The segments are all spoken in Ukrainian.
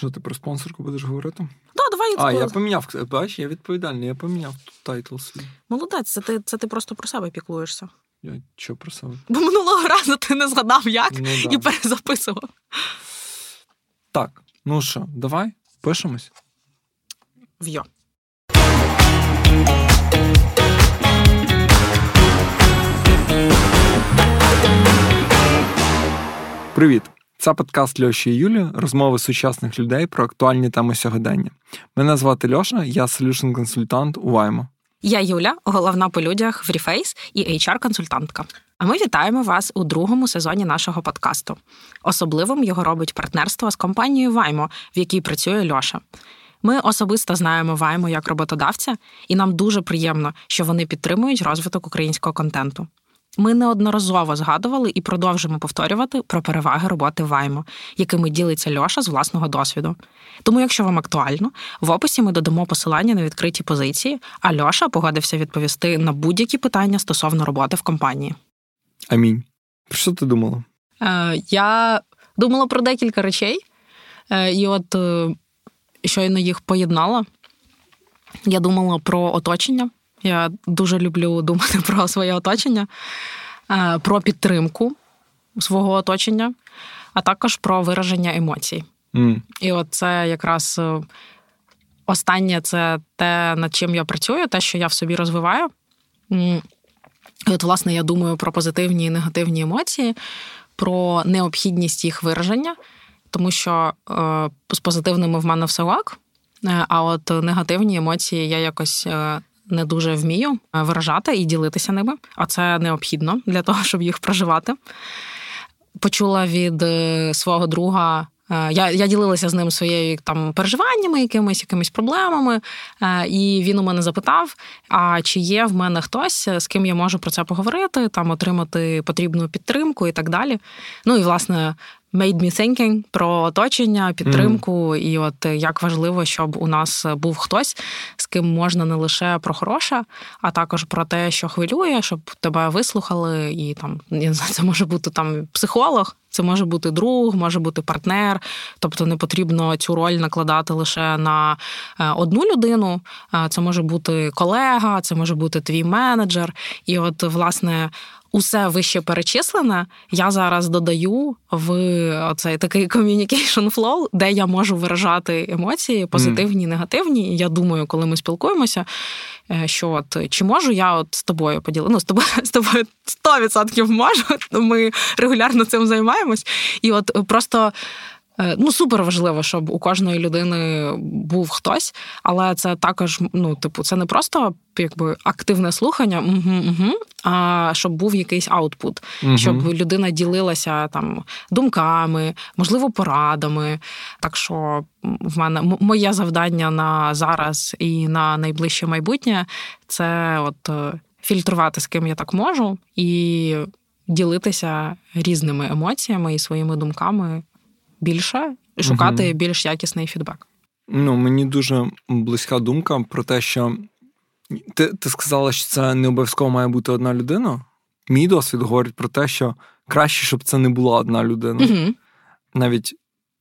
Що ти про спонсорку будеш говорити? Да, давай А, я поміняв. Бач, я відповідальний, я поміняв title свій. Молодець, це ти, це ти просто про себе піклуєшся. Я що про себе? Бо минулого разу ти не згадав як Ну, і перезаписував. Так, ну що, давай, пишемось. В'йо. Привіт! Це подкаст Льоші і Юлі, розмови сучасних людей про актуальні теми сьогодення. Мене звати Льоша, я solution консультант у Ваймо. Я Юля, головна по людях в Reface і HR-консультантка. А ми вітаємо вас у другому сезоні нашого подкасту. Особливим його робить партнерство з компанією Ваймо, в якій працює Льоша. Ми особисто знаємо Ваймо як роботодавця, і нам дуже приємно, що вони підтримують розвиток українського контенту. Ми неодноразово згадували і продовжимо повторювати про переваги роботи Ваймо, якими ділиться Льоша з власного досвіду. Тому, якщо вам актуально, в описі ми додамо посилання на відкриті позиції, а Льоша погодився відповісти на будь-які питання стосовно роботи в компанії. Амінь. Про що ти думала? Е, я думала про декілька речей, е, і от е, щойно їх поєднала. Я думала про оточення. Я дуже люблю думати про своє оточення, е, про підтримку свого оточення, а також про вираження емоцій. М, І от це якраз е, останнє це те, над чим я працюю, те, що я в собі розвиваю. І от, власне, я думаю про позитивні і негативні емоції, про необхідність їх вираження, тому що е, з позитивними в мене все е, а от негативні емоції я якось. Не дуже вмію е, виражати і ділитися ними, а це необхідно для того, щоб їх проживати. Почула від е, свого друга. е, Я я ділилася з ним своєю там переживаннями, якимись якимись проблемами. І він у мене запитав: а чи є в мене хтось, з ким я можу про це поговорити, там отримати потрібну підтримку і так далі. Ну і власне. Made me thinking про оточення, підтримку, і от е, як важливо, щоб у нас був хтось, з ким можна не лише про хороше, а також про те, що хвилює, щоб тебе вислухали, і там я не знаю, це може бути там психолог, це може бути друг, може бути партнер. Тобто не потрібно цю роль накладати лише на е, одну людину. Е, Це може бути колега, це може бути твій менеджер. І от, власне. Усе вище перечислене я зараз додаю в оцей такий communication flow, де я можу виражати емоції позитивні, негативні. І я думаю, коли ми спілкуємося, е, що от чи можу я от з тобою поділити? Ну, з тобою з тобою 100% можу. Ми регулярно цим займаємось. І от просто. Е, Ну, супер важливо, щоб у кожної людини був хтось, але це також, ну, типу, це не просто якби активне слухання, угу, угу, а щоб був якийсь аутпут, Мгм. щоб людина ділилася там думками, можливо, порадами. Так що в мене моє завдання на зараз і на найближче майбутнє це от е, фільтрувати, з ким я так можу, і ділитися різними емоціями і своїми думками більше, і шукати Мгм. більш якісний фідбек. Ну, мені дуже близька думка про те, що ти, ти сказала, що це не обов'язково має бути одна людина. Мій досвід говорить про те, що краще, щоб це не була одна людина. Угу. Навіть,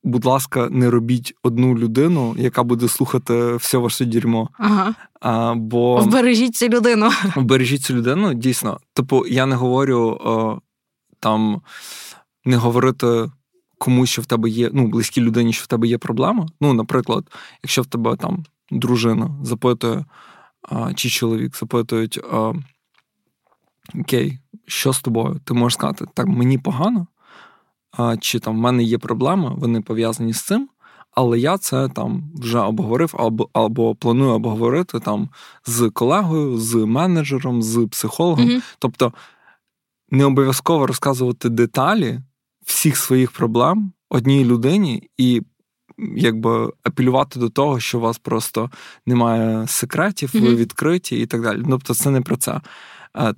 будь ласка, не робіть одну людину, яка буде слухати все ваше дерьмо. Ага. А, бо Вбережіть цю людину. бережіть цю людину, дійсно. Типу, я не говорю о, там не говорити комусь, що в тебе є, ну, близькій людині, що в тебе є проблема. Ну, наприклад, якщо в тебе там дружина запитує, а, чи чоловік запитують, а, окей, що з тобою? Ти можеш сказати, так, мені погано, а, чи там в мене є проблема, вони пов'язані з цим. Але я це там вже обговорив або, або планую обговорити там з колегою, з менеджером, з психологом. Мгм. Тобто не обов'язково розказувати деталі всіх своїх проблем одній людині і якби апелювати до того, що у вас просто немає секретів, ви відкриті і так далі. Тобто, це не про це.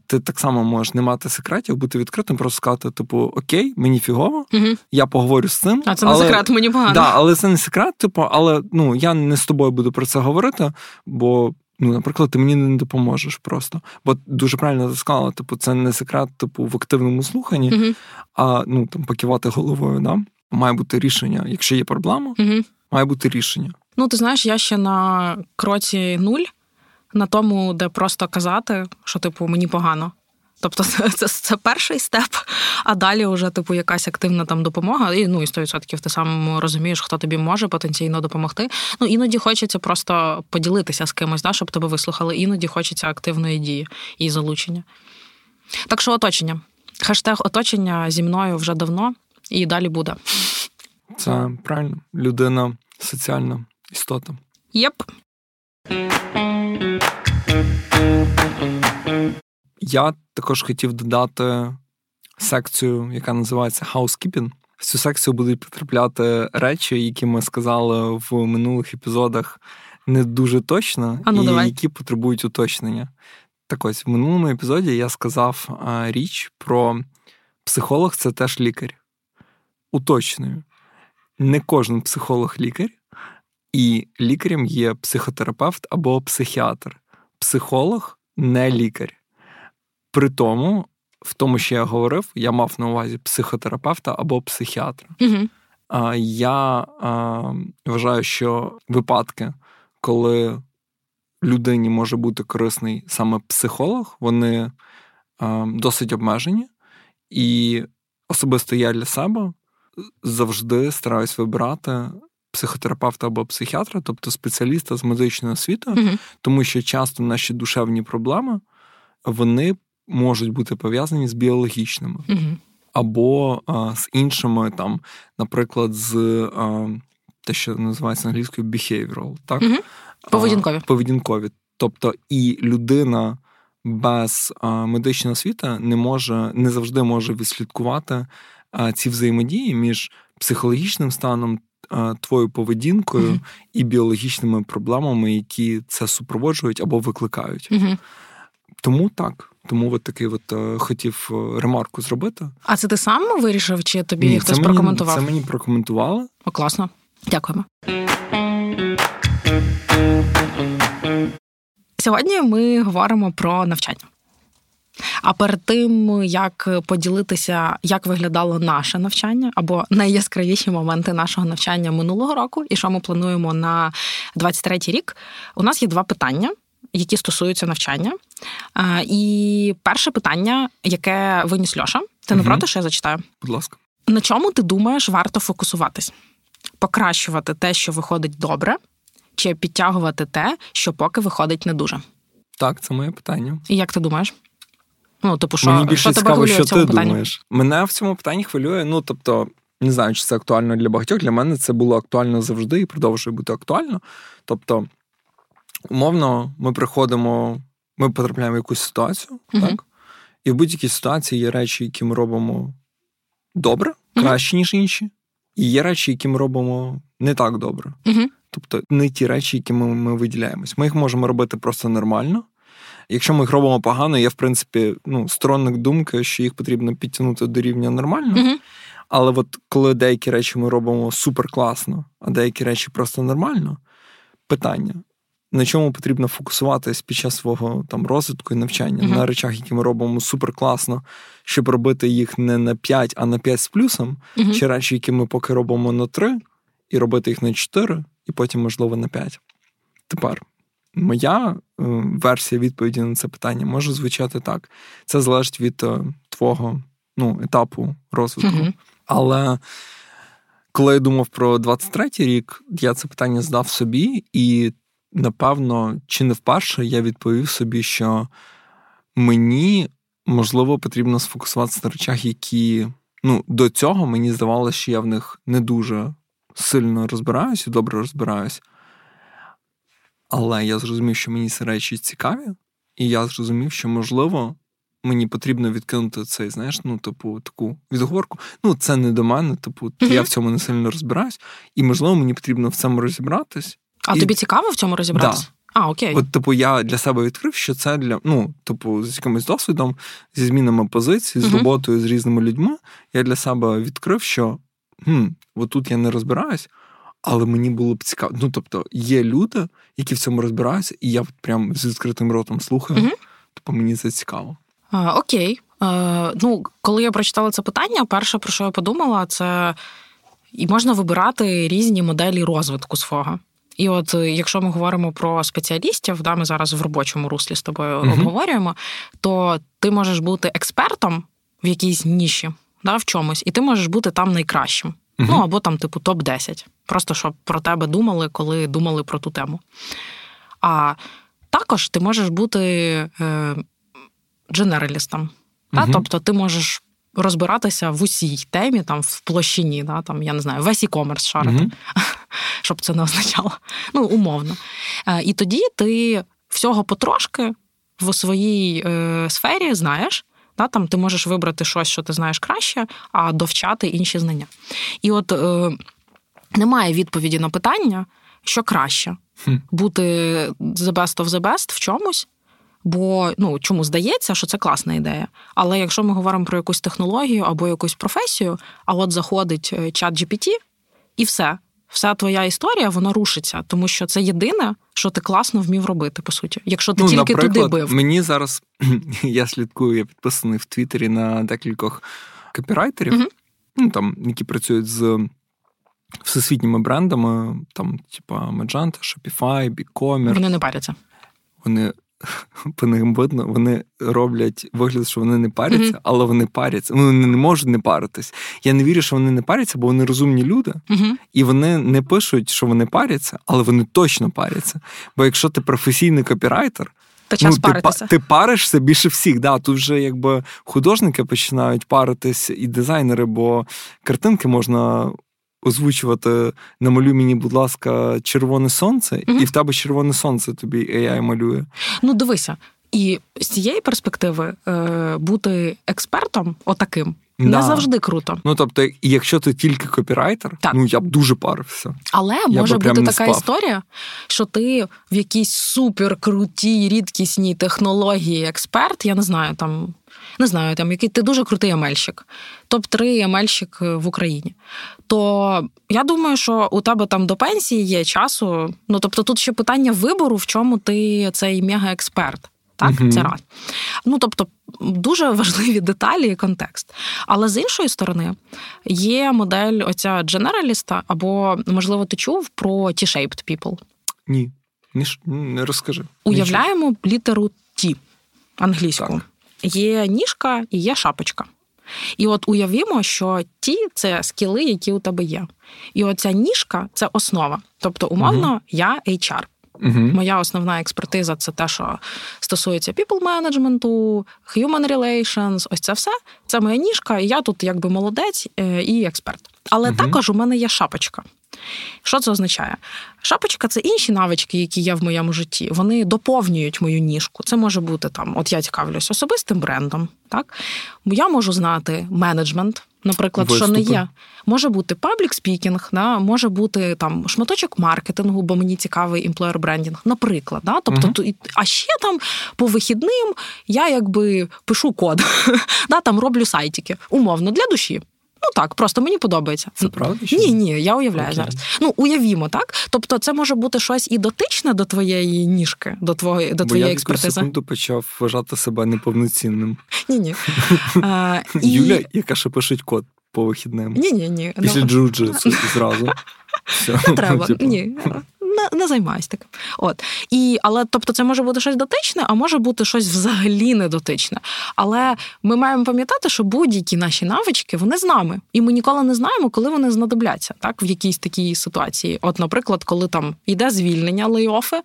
Ти так само можеш не мати секретів, бути відкритим, просто сказати, типу, окей, мені фігово, Мгм. я поговорю з цим. А це не секрет, мені погано. Да, але це не секрет, типу, але ну я не з тобою буду про це говорити, бо. Ну, наприклад, ти мені не допоможеш просто. Бо дуже правильно ти сказала, типу, це не секрет, типу, в активному слуханні, Мгм. а ну там покивати головою, да? має бути рішення. Якщо є проблема, Угу. має бути рішення. Ну, ти знаєш, я ще на кроці нуль, на тому, де просто казати, що, типу, мені погано. Тобто, це, це, це перший степ, а далі вже, типу, якась активна там допомога. І ну і 100% ти сам розумієш, хто тобі може потенційно допомогти. Ну, іноді хочеться просто поділитися з кимось, да, щоб тебе вислухали. Іноді хочеться активної дії і залучення. Так що оточення. Хештег оточення зі мною вже давно і далі буде. Це правильно. Людина соціальна істота. Єп. Я також хотів додати секцію, яка називається Housekeeping. В цю секцію будуть потрапляти речі, які ми сказали в минулих епізодах не дуже точно, А ну, і давай. які потребують уточнення. Так ось в минулому епізоді я сказав а, річ про психолог це теж лікар. Уточнюю, не кожен психолог лікар, і лікарем є психотерапевт або психіатр. Психолог не лікар. При тому, в тому, що я говорив, я мав на увазі психотерапевта або психіатра. Угу. Я вважаю, що випадки, коли людині може бути корисний саме психолог, вони досить обмежені. І особисто я для себе завжди стараюсь вибирати психотерапевта або психіатра, тобто спеціаліста з медичною освітою, Угу. тому що часто наші душевні проблеми вони можуть бути пов'язані з біологічними Угу. або а, з іншими, там, наприклад, з а, те, що називається англійською behavioral, так? Угу. А, Поведінкові. поведінкові. Тобто і людина без а, медичної освіти не може, не завжди може відслідкувати а, ці взаємодії між психологічним станом. а, Твоєю поведінкою Мгм. і біологічними проблемами, які це супроводжують або викликають. Угу. Тому так, тому от такий от е, хотів е, ремарку зробити. А це ти сам вирішив, чи тобі Ні, хтось це прокоментував? Це мені прокоментували. О, класно. Дякуємо. Сьогодні ми говоримо про навчання. А перед тим, як поділитися, як виглядало наше навчання, або найяскравіші моменти нашого навчання минулого року, і що ми плануємо на 23-й рік, у нас є два питання, які стосуються навчання. І перше питання, яке виніс Льоша, ти не Мгм. проти, що я зачитаю? Будь ласка. На чому ти думаєш, варто фокусуватись? Покращувати те, що виходить добре, чи підтягувати те, що поки виходить не дуже? Так, це моє питання. І як ти думаєш? Ну, типу, що, Мені більше що тебе цікаво, що в цьому ти питанні? думаєш. Мене в цьому питанні хвилює. Ну тобто, не знаю, чи це актуально для багатьох. Для мене це було актуально завжди і продовжує бути актуально. Тобто, умовно, ми приходимо, ми потрапляємо в якусь ситуацію, Мгм. так? І в будь-якій ситуації є речі, які ми робимо добре, краще, ніж інші. І є речі, які ми робимо не так добре. Мгм. Тобто не ті речі, які ми, ми виділяємось. Ми їх можемо робити просто нормально. Якщо ми їх робимо погано, є, в принципі, ну, сторонник думки, що їх потрібно підтягнути до рівня нормально. Але от коли деякі речі ми робимо супер класно, а деякі речі просто нормально, питання. На чому потрібно фокусуватись під час свого там розвитку і навчання Мгм. на речах, які ми робимо супер класно, щоб робити їх не на 5, а на 5 з плюсом, Мгм. чи речі, які ми поки робимо на 3, і робити їх на 4, і потім, можливо, на 5. Тепер моя е, версія відповіді на це питання може звучати так: це залежить від е, твого ну, етапу розвитку. Мгм. Але коли я думав про 23-й рік, я це питання здав собі, і напевно, чи не вперше я відповів собі, що мені можливо потрібно сфокусуватися на речах, які ну, до цього мені здавалося, що я в них не дуже сильно розбираюсь і добре розбираюсь. Але я зрозумів, що мені ці речі цікаві, і я зрозумів, що можливо. Мені потрібно відкинути цей, знаєш, ну, типу, таку відговорку. Ну, це не до мене, типу, я в цьому не сильно розбираюсь, і можливо мені потрібно в цьому розібратись. А І- тобі цікаво в цьому розібратися? А, окей. От, типу, я для себе відкрив, що це для ну, типу, з якимось досвідом, зі змінами позицій, з Мгм. роботою з різними людьми. Я для себе відкрив, що хм, отут я не розбираюсь, але мені було б цікаво. Ну, тобто, є люди, які в цьому розбираються, і я от прям з відкритим ротом слухаю. Мгм. Типу, мені це цікаво. А, окей. Е, ну, коли я прочитала це питання, перше, про що я подумала, це І можна вибирати різні моделі розвитку свого. І от е, якщо ми говоримо про спеціалістів, да, ми зараз в робочому руслі з тобою uh обговорюємо, то ти можеш бути експертом в якійсь ніші, да, в чомусь, і ти можеш бути там найкращим. uh Ну або там, типу, топ-10. Просто щоб про тебе думали, коли думали про ту тему. А також ти можеш бути е, дженералістом. uh Тобто ти можеш розбиратися в усій темі, там в площині, да, там, я не знаю, весь e-commerce шарити, mm-hmm. щоб це не означало. Ну, умовно. Е, і тоді ти всього потрошки в своїй е, сфері знаєш. Да, там Ти можеш вибрати щось, що ти знаєш краще, а довчати інші знання. І от е, немає відповіді на питання, що краще бути the best of the best в чомусь, Бо ну чому здається, що це класна ідея. Але якщо ми говоримо про якусь технологію або якусь професію, а от заходить е, чат GPT, і все, вся твоя історія вона рушиться, тому що це єдине, що ти класно вмів робити, по суті. Якщо ти ну, тільки туди бив. Мені зараз я слідкую, я підписаний в Твіттері на декількох копірайтерів, угу. ну там які працюють з. Всесвітніми брендами, там, типа Magento, Shopify, BigCommerce. Вони не паряться. Вони по ним видно, вони роблять вигляд, що вони не паряться, mm-hmm. але вони паряться. Ну, вони не можуть не паритись. Я не вірю, що вони не паряться, бо вони розумні люди, mm-hmm. і вони не пишуть, що вони паряться, але вони точно паряться. Бо якщо ти професійний копірайтер, то час ну, паритися. Ти, ти паришся більше всіх. Да, Тут вже якби художники починають паритись і дизайнери, бо картинки можна озвучувати намалюй мені, будь ласка, червоне сонце, mm і в тебе червоне сонце тобі AI малює. Ну, дивися. І з цієї перспективи е, бути експертом, отаким, да. не завжди круто. Ну тобто, якщо ти тільки копірайтер, так. ну я б дуже парився. Але я може бути така спав. історія, що ти в якійсь суперкрутій, рідкісній технології експерт, я не знаю, там не знаю, там який ти дуже крутий емельщик, топ-3 емельщик в Україні. То я думаю, що у тебе там до пенсії є часу. Ну тобто, тут ще питання вибору, в чому ти цей мега-експерт. Так, uh це раз. Ну тобто дуже важливі деталі і контекст. Але з іншої сторони, є модель оця дженераліста, або, можливо, ти чув про T-shaped people? Ні, не розкажи. Уявляємо літеру Т англійську. Так є ніжка і є шапочка. І от уявімо, що ті це скіли, які у тебе є. І оця ніжка це основа. Тобто, умовно, uh я HR. uh Моя основна експертиза це те, що стосується people менеджменту, human relations, ось це все. Це моя ніжка, і я тут якби молодець е, і експерт. Але uh також у мене є шапочка. Що це означає? Шапочка це інші навички, які є в моєму житті. Вони доповнюють мою ніжку. Це може бути там, от я цікавлюсь особистим брендом. Так я можу знати менеджмент, наприклад, Виступи. що не є. Може бути public speaking, да? може бути там шматочок маркетингу, бо мені цікавий employer branding, наприклад. Да? Тобто, uh а ще там по вихідним я якби пишу код, да? там роблю сайтики, умовно для душі. Ну так, просто мені подобається. Це правда? Чи? Ні, ні, я уявляю okay. зараз. Ну, уявімо, так? Тобто, це може бути щось і дотичне до твоєї ніжки, до твоєї до твоєї експертизи. Я секунду почав вважати себе неповноцінним. Ні, ні. Юля, яка ще пишуть код по вихідним. Ні, ні, ні. Після джиу-джитсу зразу. Не треба. Ні не, не займаюсь таким. От. І, Але тобто це може бути щось дотичне, а може бути щось взагалі недотичне. Але ми маємо пам'ятати, що будь-які наші навички вони з нами. І ми ніколи не знаємо, коли вони знадобляться так, в якійсь такій ситуації. От, наприклад, коли там йде звільнення, лейофи,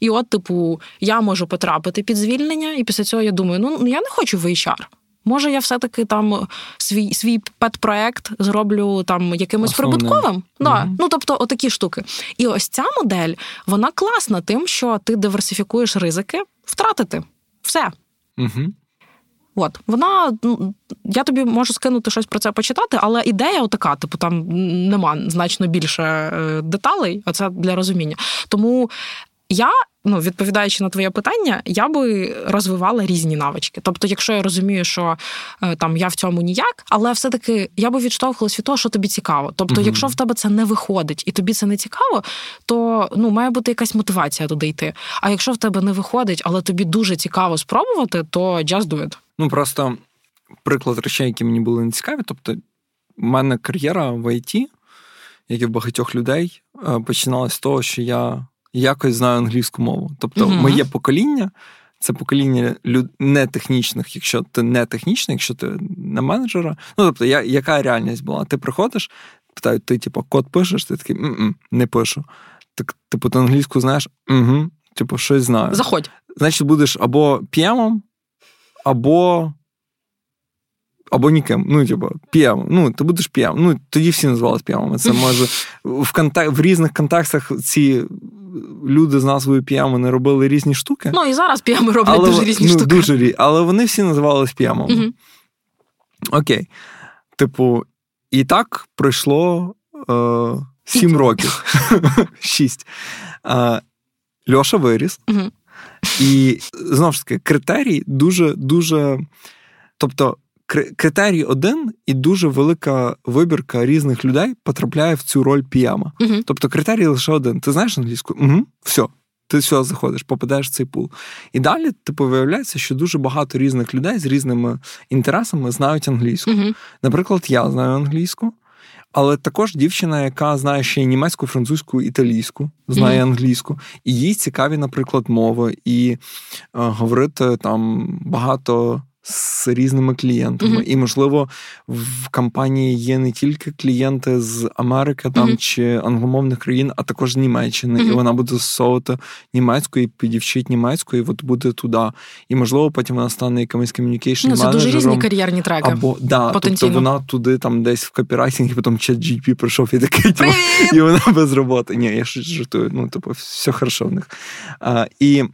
і от, типу, я можу потрапити під звільнення, і після цього я думаю, ну я не хочу в HR. Може, я все-таки там свій свій пет-проект зроблю там якимось Основне. прибутковим. Mm-hmm. Ну тобто, отакі штуки. І ось ця модель вона класна тим, що ти диверсифікуєш ризики втратити все. Mm-hmm. От вона ну, я тобі можу скинути щось про це почитати, але ідея отака, типу, там нема значно більше е, деталей, а це для розуміння. Тому я ну, відповідаючи на твоє питання, я би розвивала різні навички. Тобто, якщо я розумію, що е, там я в цьому ніяк, але все-таки я би відштовхувалась від того, що тобі цікаво. Тобто, угу. якщо в тебе це не виходить і тобі це не цікаво, то ну має бути якась мотивація туди йти. А якщо в тебе не виходить, але тобі дуже цікаво спробувати, то just do it. Ну просто приклад речей, які мені були не цікаві. Тобто, в мене кар'єра в ІТ, як і в багатьох людей, е, починалось з того, що я якось знаю англійську мову. Тобто, угу. моє покоління. Це покоління люд... не технічних, якщо ти не технічний, якщо ти не менеджера. Ну тобто, я, яка реальність була? Ти приходиш, питають, ти типу, код пишеш, ти такий М-м, не пишу. Так, типу, ти англійську знаєш, угу, типу, щось знаю. Заходь. Значить, будеш або п'ємом, або або ніким. Ну, типу, п'єм. Ну, ти будеш п'єм. Ну, тоді всі називалися п'ємами. Це може в контак... в різних контекстах ці люди з назвою п'єм вони робили різні штуки. Ну і зараз п'єми роблять але, дуже різні ну, штуки. Дуже. Але вони всі називалися п'ємами. Угу. Окей. Tипу, і так пройшло е, сім років. Шість. Е, Льоша виріс. Угу. І знову ж таки, критерій дуже дуже. Тобто, критерій один, і дуже велика вибірка різних людей потрапляє в цю роль піяма. uh Тобто критерій лише один. Ти знаєш англійську? Угу, Все. Ти все заходиш, попадаєш в цей пул. І далі типу, виявляється, що дуже багато різних людей з різними інтересами знають англійську. uh Наприклад, я знаю англійську, але також дівчина, яка знає ще й німецьку, французьку, італійську, знає mm-hmm. англійську, і їй цікаві, наприклад, мови, і е, говорити там багато з різними клієнтами. Mm-hmm. І, можливо, в компанії є не тільки клієнти з Америки там mm-hmm. чи англомовних країн, а також з Німеччини. Mm-hmm. І вона буде застосовувати німецьку і підівчить німецьку, і от буде туди. І, можливо, потім вона стане якимось communication ну, Це дуже різні кар'єрні треки. Або да, тобто вона туди там десь в копірайтингі, потім чат GPT прийшов і такий, типу, і вона без роботи. Ні, я щось жартую. Ну, типу, все хорошо в них. А, І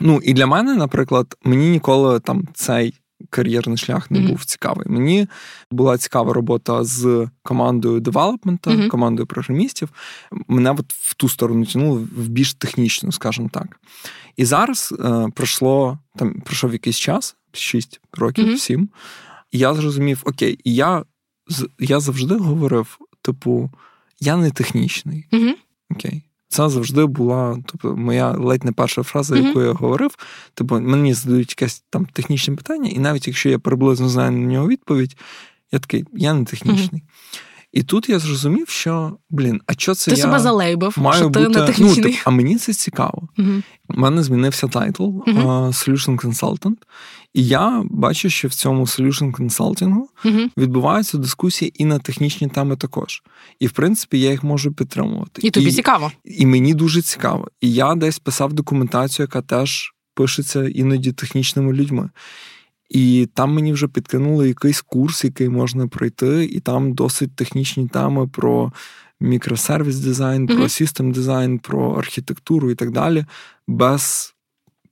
Ну і для мене, наприклад, мені ніколи там цей кар'єрний шлях не mm-hmm. був цікавий. Мені була цікава робота з командою development а, mm-hmm. командою програмістів. Мене от в ту сторону тянуло в більш технічну, скажімо так. І зараз е, пройшло там пройшов якийсь час, 6 років, mm-hmm. 7, і я зрозумів, окей, я я завжди говорив: типу, я не технічний. Окей. Це завжди була тобто, моя ледь не перша фраза, mm-hmm. яку я говорив. Тобто мені задають якесь там технічне питання, і навіть якщо я приблизно знаю на нього відповідь, я такий, я не технічний. Mm-hmm. І тут я зрозумів, що блін, а що це ти я себе залейблив, маю що бути... ти не. Ну, тип, а мені це цікаво. Uh-huh. У мене змінився title uh-huh. uh, Solution Consultant, і я бачу, що в цьому Solution Consulting uh-huh. відбуваються дискусії і на технічні теми також. І в принципі я їх можу підтримувати. І тобі і, цікаво. І мені дуже цікаво. І я десь писав документацію, яка теж пишеться іноді технічними людьми. І там мені вже підкинули якийсь курс, який можна пройти, і там досить технічні теми про мікросервіс дизайн, mm-hmm. про систем дизайн, про архітектуру і так далі, без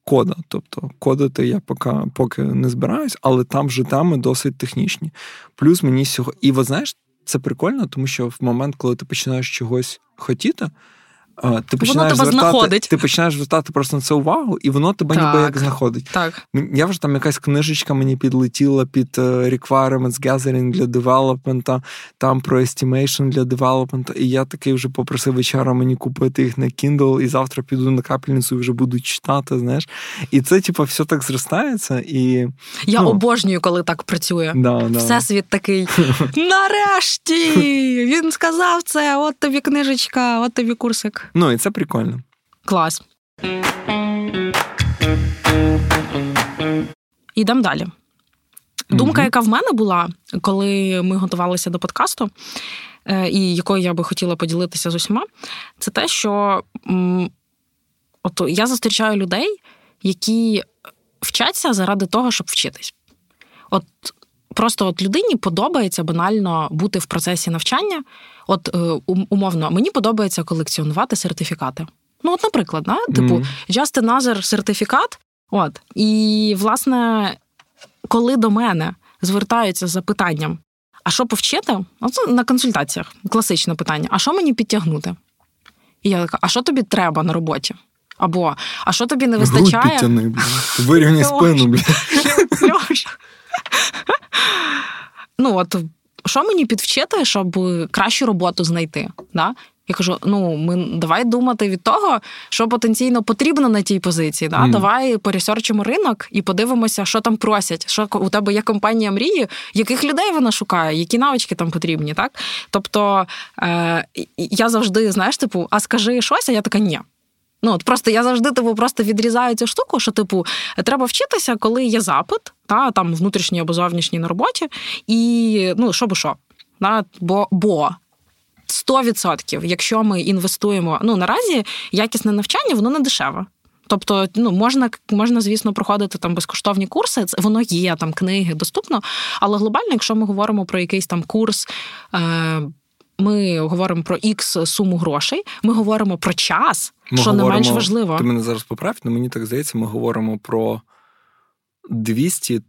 кода. Тобто кодити я поки поки не збираюсь, але там вже теми досить технічні. Плюс мені сьогодні. І ви знаєш, це прикольно, тому що в момент, коли ти починаєш чогось хотіти ти починаєш воно тебе звертати, знаходить. Ти починаєш звертати просто на це увагу, і воно тебе так, ніби як знаходить. Так. Я вже там якась книжечка мені підлетіла під е, requirements gathering для девелопмента, там про estimation для девелопмента, і я такий вже попросив вечора мені купити їх на Kindle, і завтра піду на капельницю і вже буду читати. знаєш. І це, типу, все так зростається. і... Я ну, обожнюю, коли так працює. Да, да. Всесвіт такий. Нарешті! Він сказав це, от тобі книжечка, от тобі курсик. Ну і це прикольно. Клас. Ідемо далі. Думка, яка в мене була, коли ми готувалися до подкасту, е, і якою я би хотіла поділитися з усіма, це те, що от я зустрічаю людей, які вчаться заради того, щоб вчитись. От просто от людині подобається банально бути в процесі навчання. От е, умовно, мені подобається колекціонувати сертифікати. Ну, от, наприклад, да? типу, mm. just another сертифікат. От. І, власне, коли до мене звертаються з запитанням, а що повчити? Оце на консультаціях класичне питання: а що мені підтягнути? І я така, а що тобі треба на роботі? Або а що тобі не вистачає? Вирівняй спину, бля. Ну, от що мені підвчити, щоб кращу роботу знайти? Да? Я кажу: ну ми давай думати від того, що потенційно потрібно на тій позиції. Да? Mm. Давай пересерчимо ринок і подивимося, що там просять. Що у тебе є компанія мрії, яких людей вона шукає, які навички там потрібні, так? Тобто е, я завжди, знаєш, типу, а скажи щось, а я така ні. Ну, от просто я завжди типу, просто відрізаю цю штуку, що, типу, треба вчитися, коли є запит, та там внутрішній або зовнішній на роботі, і ну, що бо що. Да? Бо бо 100%, якщо ми інвестуємо, ну наразі якісне навчання, воно не дешеве. Тобто, ну можна, можна, звісно, проходити там безкоштовні курси, Це воно є там книги доступно. Але глобально, якщо ми говоримо про якийсь там курс. Е- ми говоримо про ікс суму грошей, ми говоримо про час, ми що говоримо, не менш важливо. Ти мене зараз поправ, але мені так здається, ми говоримо про 200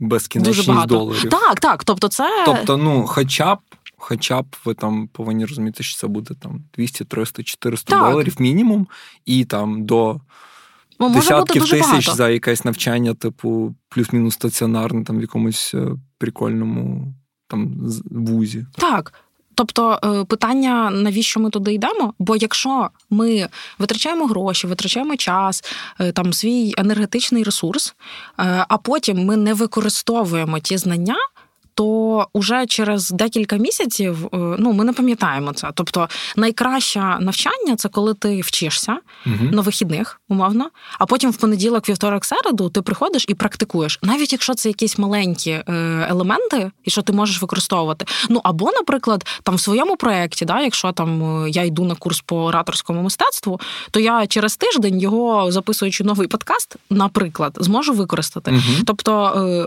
безкінечність доларів. Так, так. Тобто, це. Тобто, ну, хоча б. Хоча б ви там повинні розуміти, що це буде там 200, 300, 400 так. доларів мінімум, і там до ну, десятків тисяч багато. за якесь навчання, типу, плюс-мінус стаціонарне, там в якомусь е, прикольному там вузі. Так. Тобто е, питання, навіщо ми туди йдемо? Бо якщо ми витрачаємо гроші, витрачаємо час, е, там свій енергетичний ресурс, а потім ми не використовуємо ті знання, то уже через декілька місяців е, ну ми не пам'ятаємо це. Тобто найкраще навчання це коли ти вчишся угу. на вихідних, умовно, а потім в понеділок, вівторок, середу ти приходиш і практикуєш, навіть якщо це якісь маленькі е, елементи, і що ти можеш використовувати. Ну або, наприклад, там в своєму проєкті, да, якщо там е, я йду на курс по ораторському мистецтву, то я через тиждень його записуючи новий подкаст, наприклад, зможу використати. Угу. Тобто,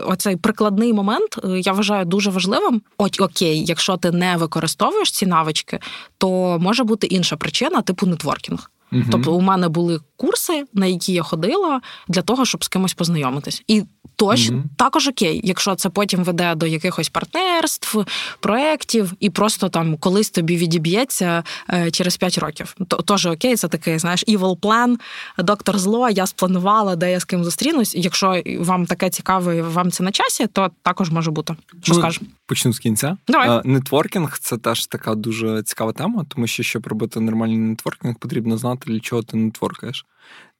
оцей прикладний момент я вважаю вважаю дуже важливим. От окей, якщо ти не використовуєш ці навички, то може бути інша причина, типу нетворкінг. Угу. Тобто, у мене були курси, на які я ходила для того, щоб з кимось познайомитись. І точ mm-hmm. також окей, якщо це потім веде до якихось партнерств, проєктів, і просто там колись тобі відіб'ється е, через 5 років. То теж окей, це такий, знаєш, evil plan, доктор зло. Я спланувала, де я з ким зустрінусь. Якщо вам таке цікаве, вам це на часі, то також може бути. Що ну, скажеш? Почну з кінця. Давай. Нетворкінг це теж така дуже цікава тема, тому що щоб робити нормальний нетворкінг, потрібно знати, для чого ти нетворкаєш.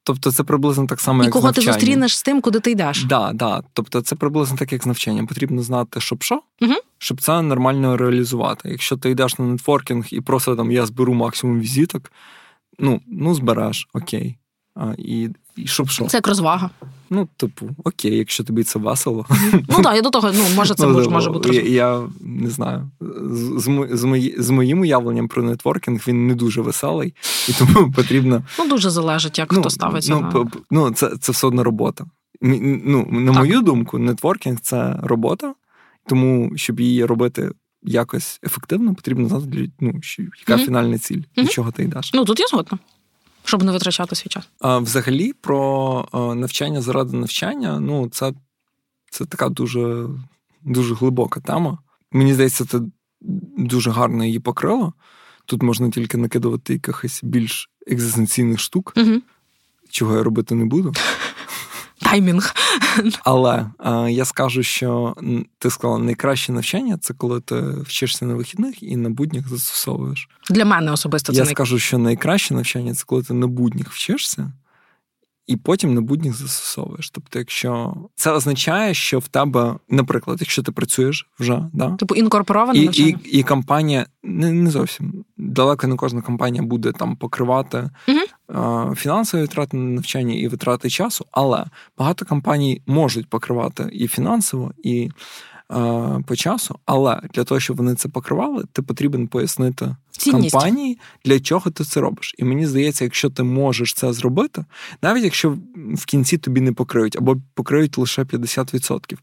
Тобто це приблизно так само, і як кого з навчанням. ти зустрінеш з тим, куди ти йдеш. Да, да. Тобто це приблизно так, як з навчанням. Потрібно знати, щоб що, угу. щоб це нормально реалізувати. Якщо ти йдеш на нетворкінг і просто там я зберу максимум візиток, ну ну збереш, окей. А, І і щоб що? Це як розвага. Ну, типу, окей, якщо тобі це весело. Ну так, я до того, ну, може, це ну, може, може бути. Я, я не знаю. З, з, мої, з моїм уявленням про нетворкінг він не дуже веселий, і тому потрібно. Ну, дуже залежить, як ну, хто ставиться. Ну, на... ну це це все одно робота. Ну, На так. мою думку, нетворкінг це робота, тому щоб її робити. Якось ефективно потрібно знати, ну, яка mm-hmm. фінальна ціль, mm-hmm. до чого ти йдеш. Ну тут я згодна щоб не витрачати свій час. А взагалі про навчання заради навчання, ну це це така дуже дуже глибока тема. Мені здається, це дуже гарно її покрило. Тут можна тільки накидувати якихось більш екзистенційних штук, угу. чого я робити не буду. Таймінг. Але е, я скажу, що ти сказала, найкраще навчання це коли ти вчишся на вихідних і на буднях застосовуєш. Для мене особисто це я най... скажу, що найкраще навчання це коли ти на буднях вчишся. І потім на будніх застосовуєш. Тобто, якщо це означає, що в тебе, наприклад, якщо ти працюєш вже, да? типу інкорпороване і, навчання? І і компанія не не зовсім далеко не кожна компанія буде там покривати угу фінансові витрати на навчання і витрати часу, але багато компаній можуть покривати і фінансово, і по часу. Але для того, щоб вони це покривали, ти потрібен пояснити Цінність. компанії, для чого ти це робиш. І мені здається, якщо ти можеш це зробити, навіть якщо в кінці тобі не покриють або покриють лише 50%,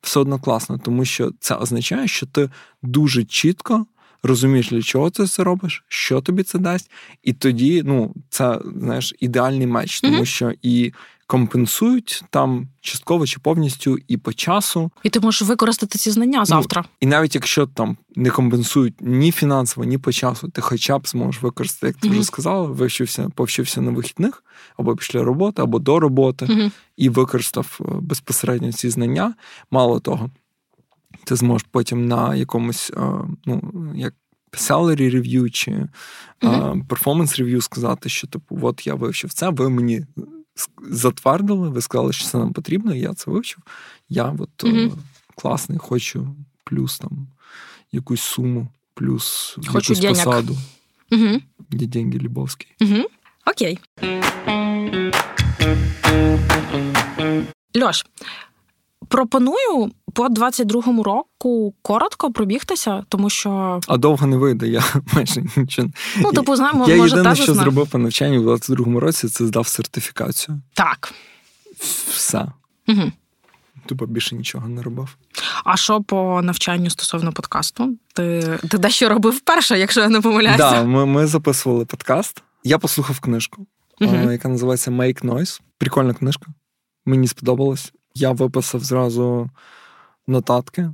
все одно класно, тому що це означає, що ти дуже чітко розумієш, для чого ти це робиш, що тобі це дасть, і тоді ну, це знаєш, ідеальний меч, тому mm-hmm. що і компенсують там частково чи повністю і по часу. І ти можеш використати ці знання ну, завтра. Ну, і навіть якщо там не компенсують ні фінансово, ні по часу, ти хоча б зможеш використати, як ти mm-hmm. вже сказала, вивчився, повчився на вихідних або після роботи, або до роботи, mm-hmm. і використав е, безпосередньо ці знання. Мало того ти зможеш потім на якомусь, ну, як salary review чи перформанс рев'ю сказати, що типу, от я вивчив це, ви мені затвердили, ви сказали, що це нам потрібно, я це вивчив. Я от mm класний, хочу плюс там якусь суму, плюс хочу якусь денег. посаду. Угу. Де деньги Любовський. Угу. Окей. Льош, пропоную по 22-му року коротко пробігтися, тому що. А довго не вийде, я майже нічого. Ну, типу, знаємо, я може, єдине, що зробив по навчанню в 22-му році, це здав сертифікацію. Так. Все. Угу. Тупо більше нічого не робив. А що по навчанню стосовно подкасту? Ти ти дещо робив вперше, якщо я не помиляюся? Так, да, ми ми записували подкаст. Я послухав книжку, uh яка називається Make Noise. Прикольна книжка. Мені сподобалось. Я виписав зразу нотатки,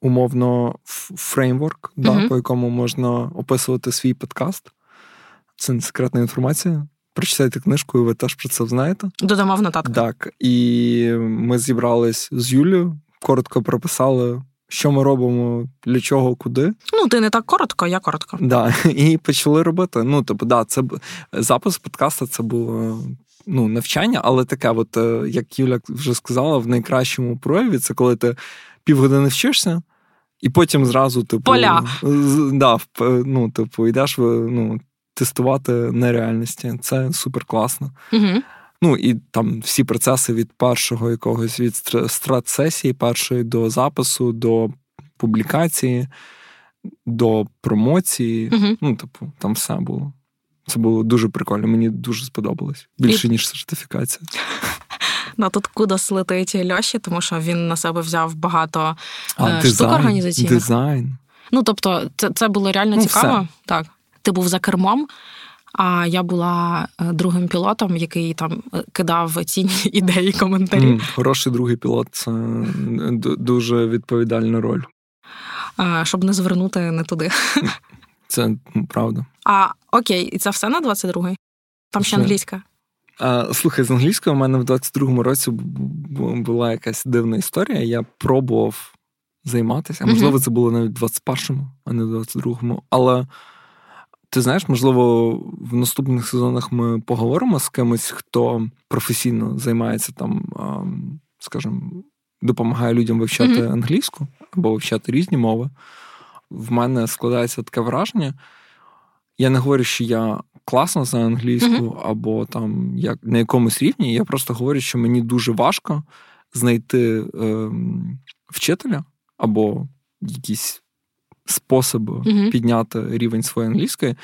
умовно, фреймворк, uh да, по якому можна описувати свій подкаст. Це не секретна інформація. Прочитайте книжку, і ви теж про це знаєте. Додамо в нотатки. Так. І ми зібрались з Юлією, коротко прописали, що ми робимо, для чого, куди. Ну, ти не так коротко, я коротко. Да, І почали робити. Ну, тобто, да, це запис подкасту це було ну, навчання, але таке, от, е, як Юля вже сказала, в найкращому прояві це коли ти півгодини вчишся. І потім зразу, типу, Поля. да, ну, типу, йдеш ну, тестувати на реальності. Це супер класно. Угу. Ну і там всі процеси від першого якогось від страт-сесії, першої до запису, до публікації, до промоції. Угу. Ну, типу, там все було. Це було дуже прикольно. Мені дуже сподобалось. Більше, і... ніж сертифікація. Ну, тут кудос летить Льоші, тому що він на себе взяв багато а, е, дизайн, штук організаційних. Дизайн. Ну, тобто, це це було реально ну, цікаво. Все. Так. Ти був за кермом, а я була е, другим пілотом, який там е, кидав цінні ідеї, коментарі. Mm, хороший другий пілот це дуже відповідальна роль. Щоб не звернути не туди. Це правда. А окей, і це все на 22-й? Там ще англійська. А, Слухай, з англійською у мене в 22-му році була якась дивна історія. Я пробував займатися. Можливо, це було навіть в 21-му, а не в 22-му. Але ти знаєш, можливо, в наступних сезонах ми поговоримо з кимось, хто професійно займається там, скажімо, допомагає людям вивчати англійську або вивчати різні мови. В мене складається таке враження. Я не говорю, що я класно знаю англійську, mm-hmm. або там як на якомусь рівні. Я просто говорю, що мені дуже важко знайти е, вчителя або якісь способи mm-hmm. підняти рівень своєї англійської,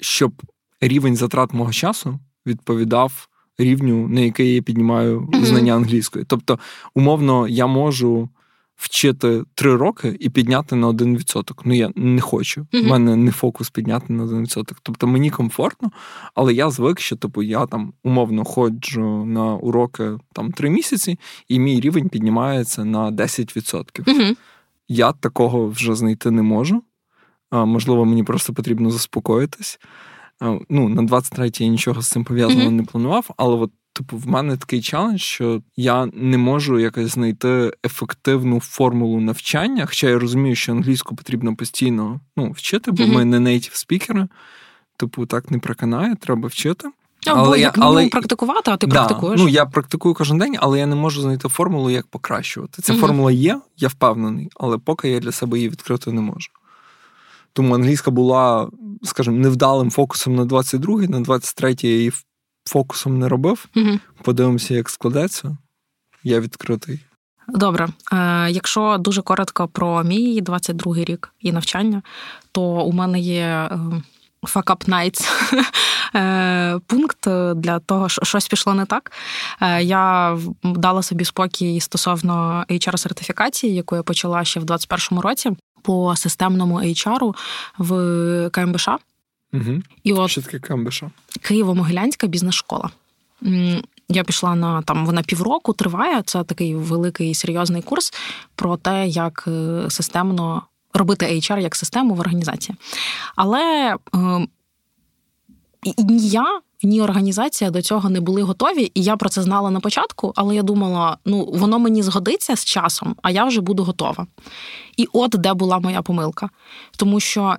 щоб рівень затрат мого часу відповідав рівню, на який я піднімаю mm-hmm. знання англійської. Тобто, умовно, я можу вчити три роки і підняти на один відсоток. Ну, я не хочу. У мене не фокус підняти на один відсоток. Тобто мені комфортно, але я звик, що типу я там умовно ходжу на уроки там три місяці, і мій рівень піднімається на 10%. Я такого вже знайти не можу. Можливо, мені просто потрібно заспокоїтись. Ну, На 23-й я нічого з цим пов'язаного mm-hmm. не планував, але от, типу, в мене такий челендж, що я не можу якось знайти ефективну формулу навчання. Хоча я розумію, що англійську потрібно постійно ну, вчити, бо mm-hmm. ми не нейтів спікери. Типу, так не проканає, треба вчити. Або як я, але... практикувати, а ти да, практикуєш? Ну, я практикую кожен день, але я не можу знайти формулу, як покращувати. Ця mm-hmm. формула є, я впевнений, але поки я для себе її відкрити не можу. Тому англійська була, скажімо, невдалим фокусом на 22-й, на 23-й я її фокусом не робив. Mm-hmm. Подивимося, як складеться. Я відкритий. Добре. Е, Якщо дуже коротко про мій 22-й рік і навчання, то у мене є. Е, Fuck up nights пункт для того, що щось пішло не так. Я дала собі спокій стосовно hr-сертифікації, яку я почала ще в 2021 році по системному HR в КМБШ. Угу. І от Що таке КМБШ? Києво-Могилянська бізнес-школа. Я пішла на там вона півроку триває. Це такий великий серйозний курс про те, як е, системно робити HR як систему в організації. Але е, ні я, ні організація до цього не були готові, і я про це знала на початку, але я думала, ну воно мені згодиться з часом, а я вже буду готова. І от де була моя помилка. Тому що,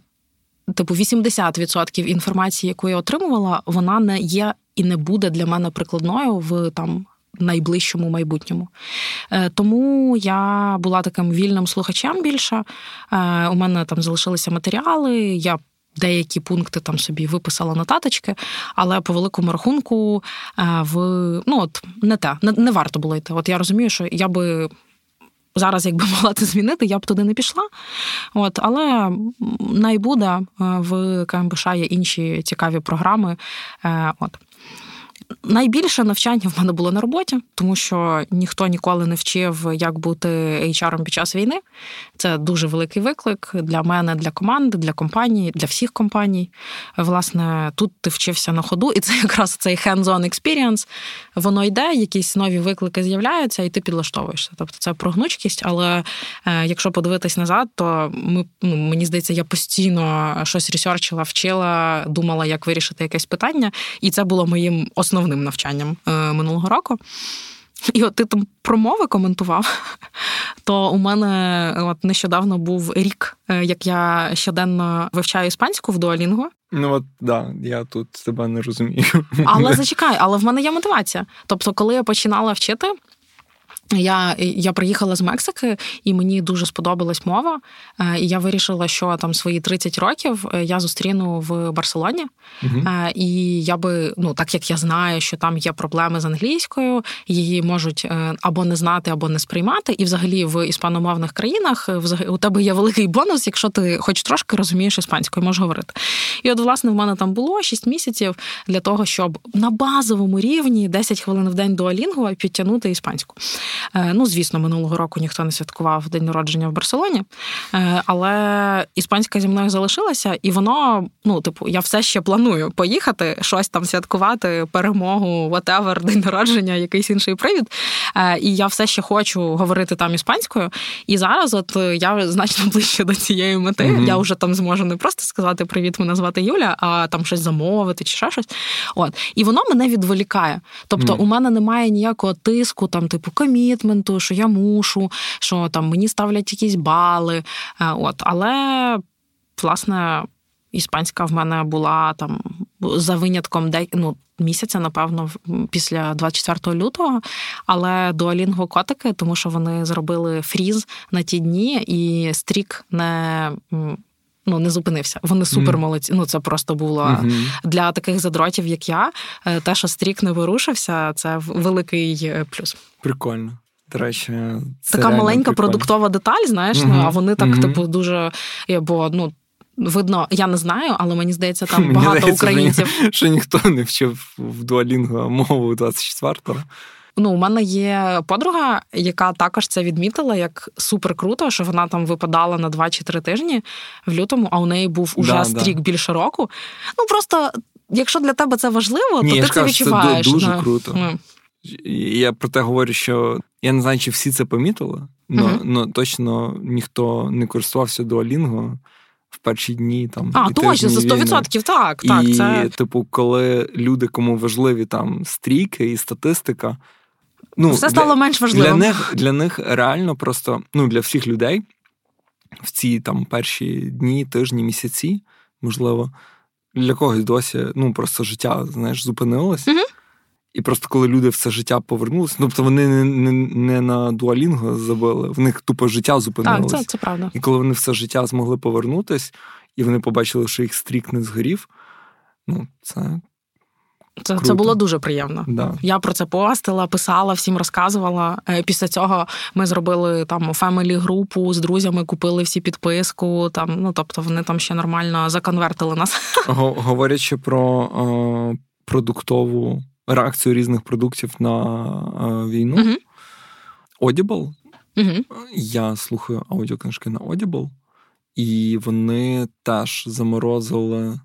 типу, 80% інформації, яку я отримувала, вона не є і не буде для мене прикладною в там. Найближчому майбутньому. Е, тому я була таким вільним слухачем більше. Е, у мене там залишилися матеріали. Я деякі пункти там собі виписала нотаточки, але по великому рахунку е, в ну от не те, не, не варто було йти. От я розумію, що я би. Зараз, якби могла це змінити, я б туди не пішла. От, Але найбуде в КМБШ є інші цікаві програми. От. Найбільше навчання в мене було на роботі, тому що ніхто ніколи не вчив, як бути HR під час війни. Це дуже великий виклик для мене, для команди, для компанії, для всіх компаній. Власне, тут ти вчився на ходу, і це якраз цей hands-on experience. Воно йде, якісь нові виклики з'являються, і ти підлаштовуєшся. Тобто це про гнучкість, але е, якщо подивитись назад, то ми ну, мені здається, я постійно щось ресерчила, вчила, думала, як вирішити якесь питання, і це було моїм основним навчанням е, минулого року. І от ти там промови коментував, то у мене от нещодавно був рік, е, як я щоденно вивчаю іспанську в дуалінгу. Ну от да, я тут тебе не розумію. Але зачекай, але в мене є мотивація. Тобто, коли я починала вчити, я я приїхала з Мексики, і мені дуже сподобалась мова. Е, і я вирішила, що там свої 30 років е, я зустріну в Барселоні. Uh-huh. І я би, ну так як я знаю, що там є проблеми з англійською, її можуть або не знати, або не сприймати. І взагалі в іспаномовних країнах у тебе є великий бонус, якщо ти хоч трошки розумієш іспанською, можеш говорити. І от, власне, в мене там було 6 місяців для того, щоб на базовому рівні 10 хвилин в день до Алінгу підтягнути іспанську. Е, ну, звісно, минулого року ніхто не святкував день народження в Барселоні, е, але іспанська зі мною залишилася, і воно, ну, типу, я все ще планую поїхати, щось там святкувати, перемогу, whatever, день народження, якийсь інший привід. Е, і я все ще хочу говорити там іспанською. І зараз, от я значно ближче до цієї мети. Mm-hmm. Я вже там зможу не просто сказати Привіт, мене звати Юля, а там щось замовити чи ще щось. От. І воно мене відволікає. Тобто, mm-hmm. у мене немає ніякого тиску, там, типу, комі комітменту, що я мушу, що там мені ставлять якісь бали. Е, от, Але, власне, іспанська в мене була там за винятком де, ну, місяця, напевно, після 24 лютого. Але дуалінго котики, тому що вони зробили фріз на ті дні, і стрік не. Ну, не зупинився. Вони супер молодці. Ну, це просто було mm-hmm. для таких задротів, як я. Е, те, що стрік не вирушився, це великий е, плюс. Прикольно. До речі, це така маленька прикольно. продуктова деталь, знаєш, uh-huh. ну а вони так, uh-huh. типу, дуже. Бо ну. Видно, я не знаю, але мені здається, там багато мені здається, українців. Що, що ніхто не вчив в дуалінгу мову 24-го. Ну, у мене є подруга, яка також це відмітила як супер круто, що вона там випадала на 2 чи 3 тижні в лютому, а у неї був уже да, стрік да. більше року. Ну просто, якщо для тебе це важливо, Ні, то ти це кажу, відчуваєш. Це дуже ну, круто. Ну. Я про те говорю, що я не знаю, чи всі це помітили, але uh-huh. точно ніхто не користувався дуалінго в перші дні. Там, А, точно, за 100%, так. так. І, це... типу, коли люди, кому важливі там стрійки і статистика. Ну, Все стало для, менш важливим. Для них для них реально просто ну, для всіх людей в ці там перші дні, тижні, місяці, можливо, для когось досі ну, просто життя знаєш, зупинилось. Угу. І просто коли люди в це життя повернулися, тобто вони не не, не на дуалінго забили, в них тупо життя зупинилось. Так, це, це правда. І коли вони все життя змогли повернутись, і вони побачили, що їх стрік не згорів, ну це. Це це було дуже приємно. Да. Я про це постила, писала, всім розказувала. Е, після цього ми зробили там фемелі групу з друзями, купили всі підписку. Там, ну тобто вони там ще нормально законвертили нас. Говорячи про о, продуктову реакцію різних продуктів на е, війну. Audible. Uh-huh. Я слухаю аудіокнижки на Audible, і вони теж заморозили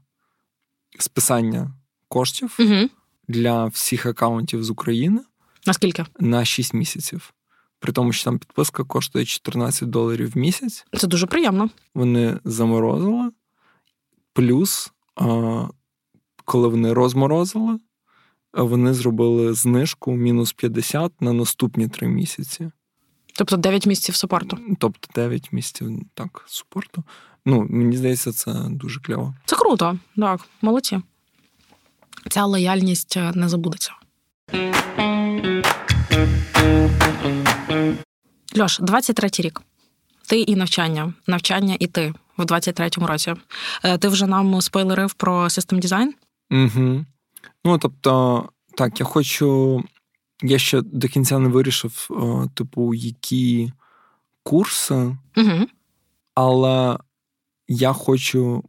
списання коштів uh-huh. для всіх акаунтів з України. Наскільки? На 6 місяців. При тому, що там підписка коштує 14 доларів в місяць. Це дуже приємно. Вони заморозили. Плюс, коли вони розморозили, вони зробили знижку мінус 50 на наступні три місяці. Тобто 9 місяців супорту. Тобто 9 місяців так, супорту. Ну, мені здається, це дуже кльово. Це круто, так, молодці. Ця лояльність е, не забудеться. Льош, 23 рік. Ти і навчання, навчання і ти в 23-му році. Е, ти вже нам спойлерив про систем дизайн? Угу. Ну, тобто, так, я хочу. Я ще до кінця не вирішив, о, типу, які курси, Угу. але я хочу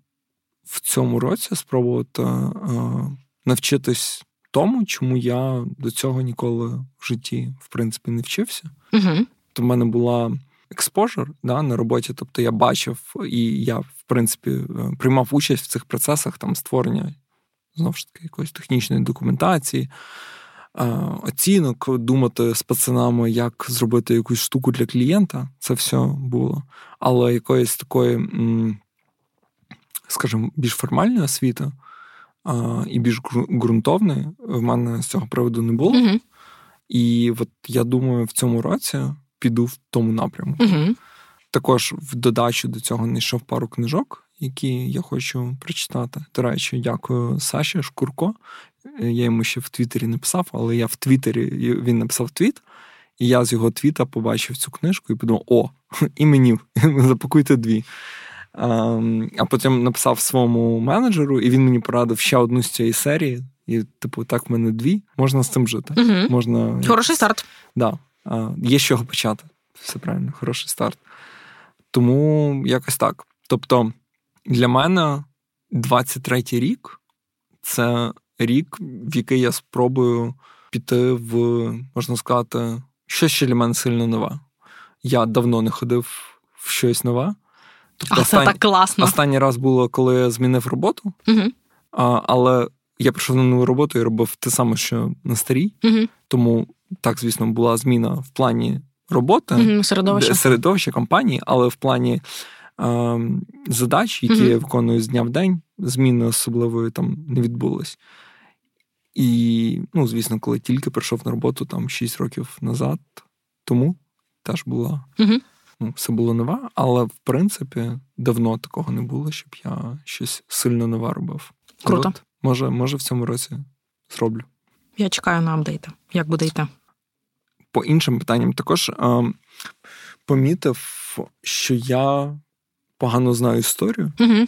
в цьому році спробувати о, навчитись тому, чому я до цього ніколи в житті, в принципі, не вчився. Угу. То в мене була експожер да, на роботі, тобто я бачив і я, в принципі, е, приймав участь в цих процесах там створення знову ж таки якоїсь технічної документації, е, оцінок, думати з пацанами, як зробити якусь штуку для клієнта. Це все було. Але якоїсь такої, скажімо, більш формальної освіти е, і більш ґру- ґрунтовної в мене з цього приводу не було. Угу. І от я думаю, в цьому році піду в тому напрямку. Угу. Також в додачу до цього знайшов пару книжок, які я хочу прочитати. До речі, дякую Саші Шкурко. Я йому ще в Твіттері не писав, але я в Твіттері він написав твіт, і я з його твіта побачив цю книжку і подумав: о, і мені запакуйте дві. Ем, А потім написав своєму менеджеру, і він мені порадив ще одну з цієї серії. І, типу, так, в мене дві. Можна з цим жити. Угу. Можна Хороший старт. Да. Є з чого почати. Все правильно, хороший старт. Тому якось так. Тобто, для мене 23-й рік це рік, в який я спробую піти в, можна сказати, щось ще для мене сильно нове. Я давно не ходив в щось нове. Тобто, А це так класно. останній раз було, коли я змінив роботу, Угу. а, але я прийшов на нову роботу і робив те саме, що на старій. Угу. Тому так, звісно, була зміна в плані роботи, Угу. Середовище. середовища компанії, але в плані е, задач, які я виконую з дня в день, зміни особливої там не відбулось. І, ну, звісно, коли тільки прийшов на роботу там 6 років назад, тому теж була. Угу. Ну, все було нове, але в принципі давно такого не було, щоб я щось сильно нове робив. Круто. От, може, може, в цьому році зроблю. Я чекаю на апдейти. Як буде йти? по іншим питанням також е, помітив, що я погано знаю історію, Угу.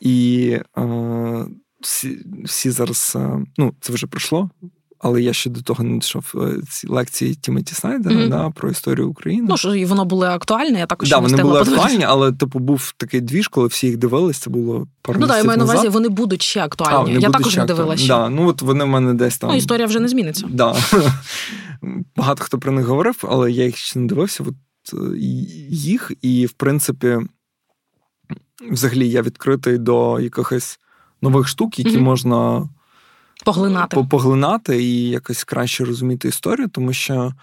і е, всі, всі зараз, е, ну, це вже пройшло, але я ще до того не дійшов е, ці лекції Тімоті Снайдера Мгм. да, про історію України. Ну, що і воно було актуальне, я також да, не вони були подивитися. актуальні, але типу був такий двіж, коли всі їх дивились, це було пару Ну так, я маю на увазі, вони будуть ще актуальні. вони я також не дивилася. Да, ну от вони в мене десь там. Ну, історія вже не зміниться. Да. Багато хто про них говорив, але я їх ще не дивився. От е, їх, і, в принципі, взагалі я відкритий до якихось нових штук, які Мгм. можна Поглинати. поглинати і якось краще розуміти історію, тому що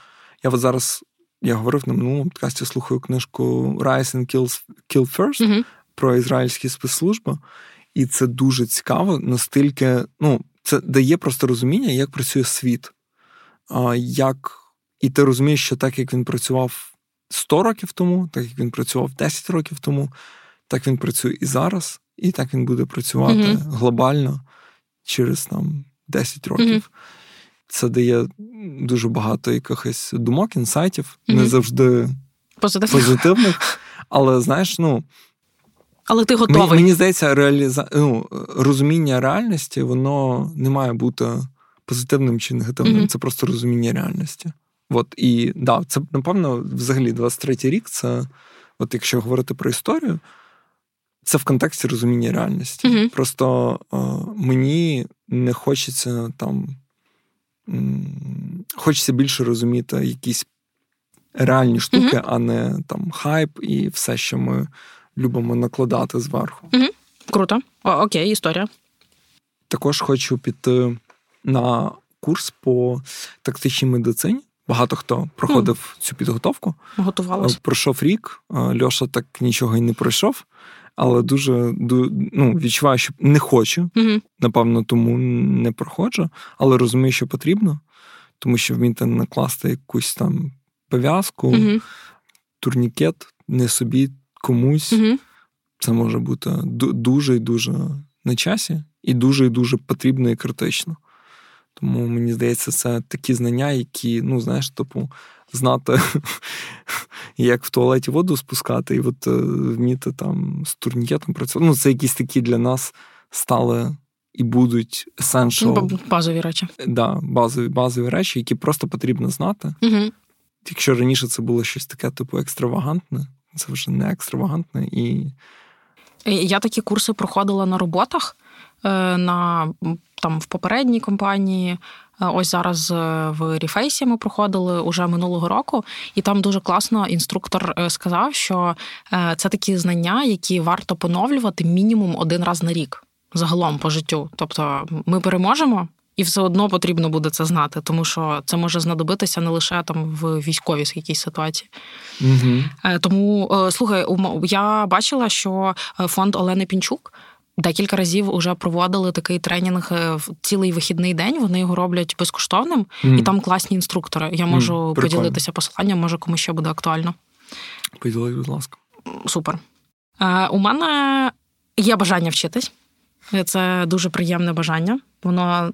я от зараз. Я говорив на минулому подкасті, слухаю книжку Rise and Kill, Kill First Угу. про ізраїльські спецслужби, і це дуже цікаво, настільки ну, це дає просто розуміння, як працює світ. Як... І ти розумієш, що так як він працював 100 років тому, так як він працював 10 років тому, так він працює і зараз, і так він буде працювати Мгм. глобально через там 10 років. Мгм. Це дає дуже багато якихось думок, інсайтів, не завжди Позитивно. позитивних. Але знаєш, ну Але ти готовий. мені здається, реаліза... ну, розуміння реальності воно не має бути позитивним чи негативним. Мгм. Це просто розуміння реальності. От і да, це напевно, взагалі, 23-й рік. Це, от якщо говорити про історію, це в контексті розуміння реальності. Мгм. Просто е, мені не хочеться там. м, Хочеться більше розуміти якісь реальні штуки, а не там хайп і все, що ми любимо накладати зверху. Круто. О, окей, історія. Також хочу піти на курс по тактичній медицині. Багато хто проходив цю підготовку. Готувалась. Пройшов рік. Льоша так нічого і не пройшов. Але дуже ну, відчуваю, що не хочу. Угу. Напевно, тому не проходжу, але розумію, що потрібно, тому що вміти накласти якусь там пов'язку, угу. турнікет не собі комусь. Угу. Це може бути дуже і дуже на часі, і дуже і дуже потрібно і критично. Тому мені здається, це такі знання, які, ну, знаєш, типу, знати, як в туалеті воду спускати, і от е, вміти там з турнікетом працювати. Ну, це якісь такі для нас стали і будуть essential. Базові речі. Да, базові базові речі, які просто потрібно знати. Угу. Якщо раніше це було щось таке, типу, екстравагантне, це вже не екстравагантне і. Я такі курси проходила на роботах на там в попередній компанії. Е, ось зараз е, в Ріфейсі ми проходили уже минулого року, і там дуже класно інструктор сказав, що це такі знання, які варто поновлювати мінімум один раз на рік загалом по життю. Тобто ми переможемо. І все одно потрібно буде це знати, тому що це може знадобитися не лише там в військовій якійсь ситуації. Угу. Тому слухай, я бачила, що фонд Олени Пінчук Декілька разів вже проводили такий тренінг е, в цілий вихідний день. Вони його роблять безкоштовним, mm. і там класні інструктори. Я можу mm, поділитися посиланням, може комусь ще буде актуально. Поділись, будь ласка. Супер. Е, У мене є бажання вчитись. Це дуже приємне бажання. Воно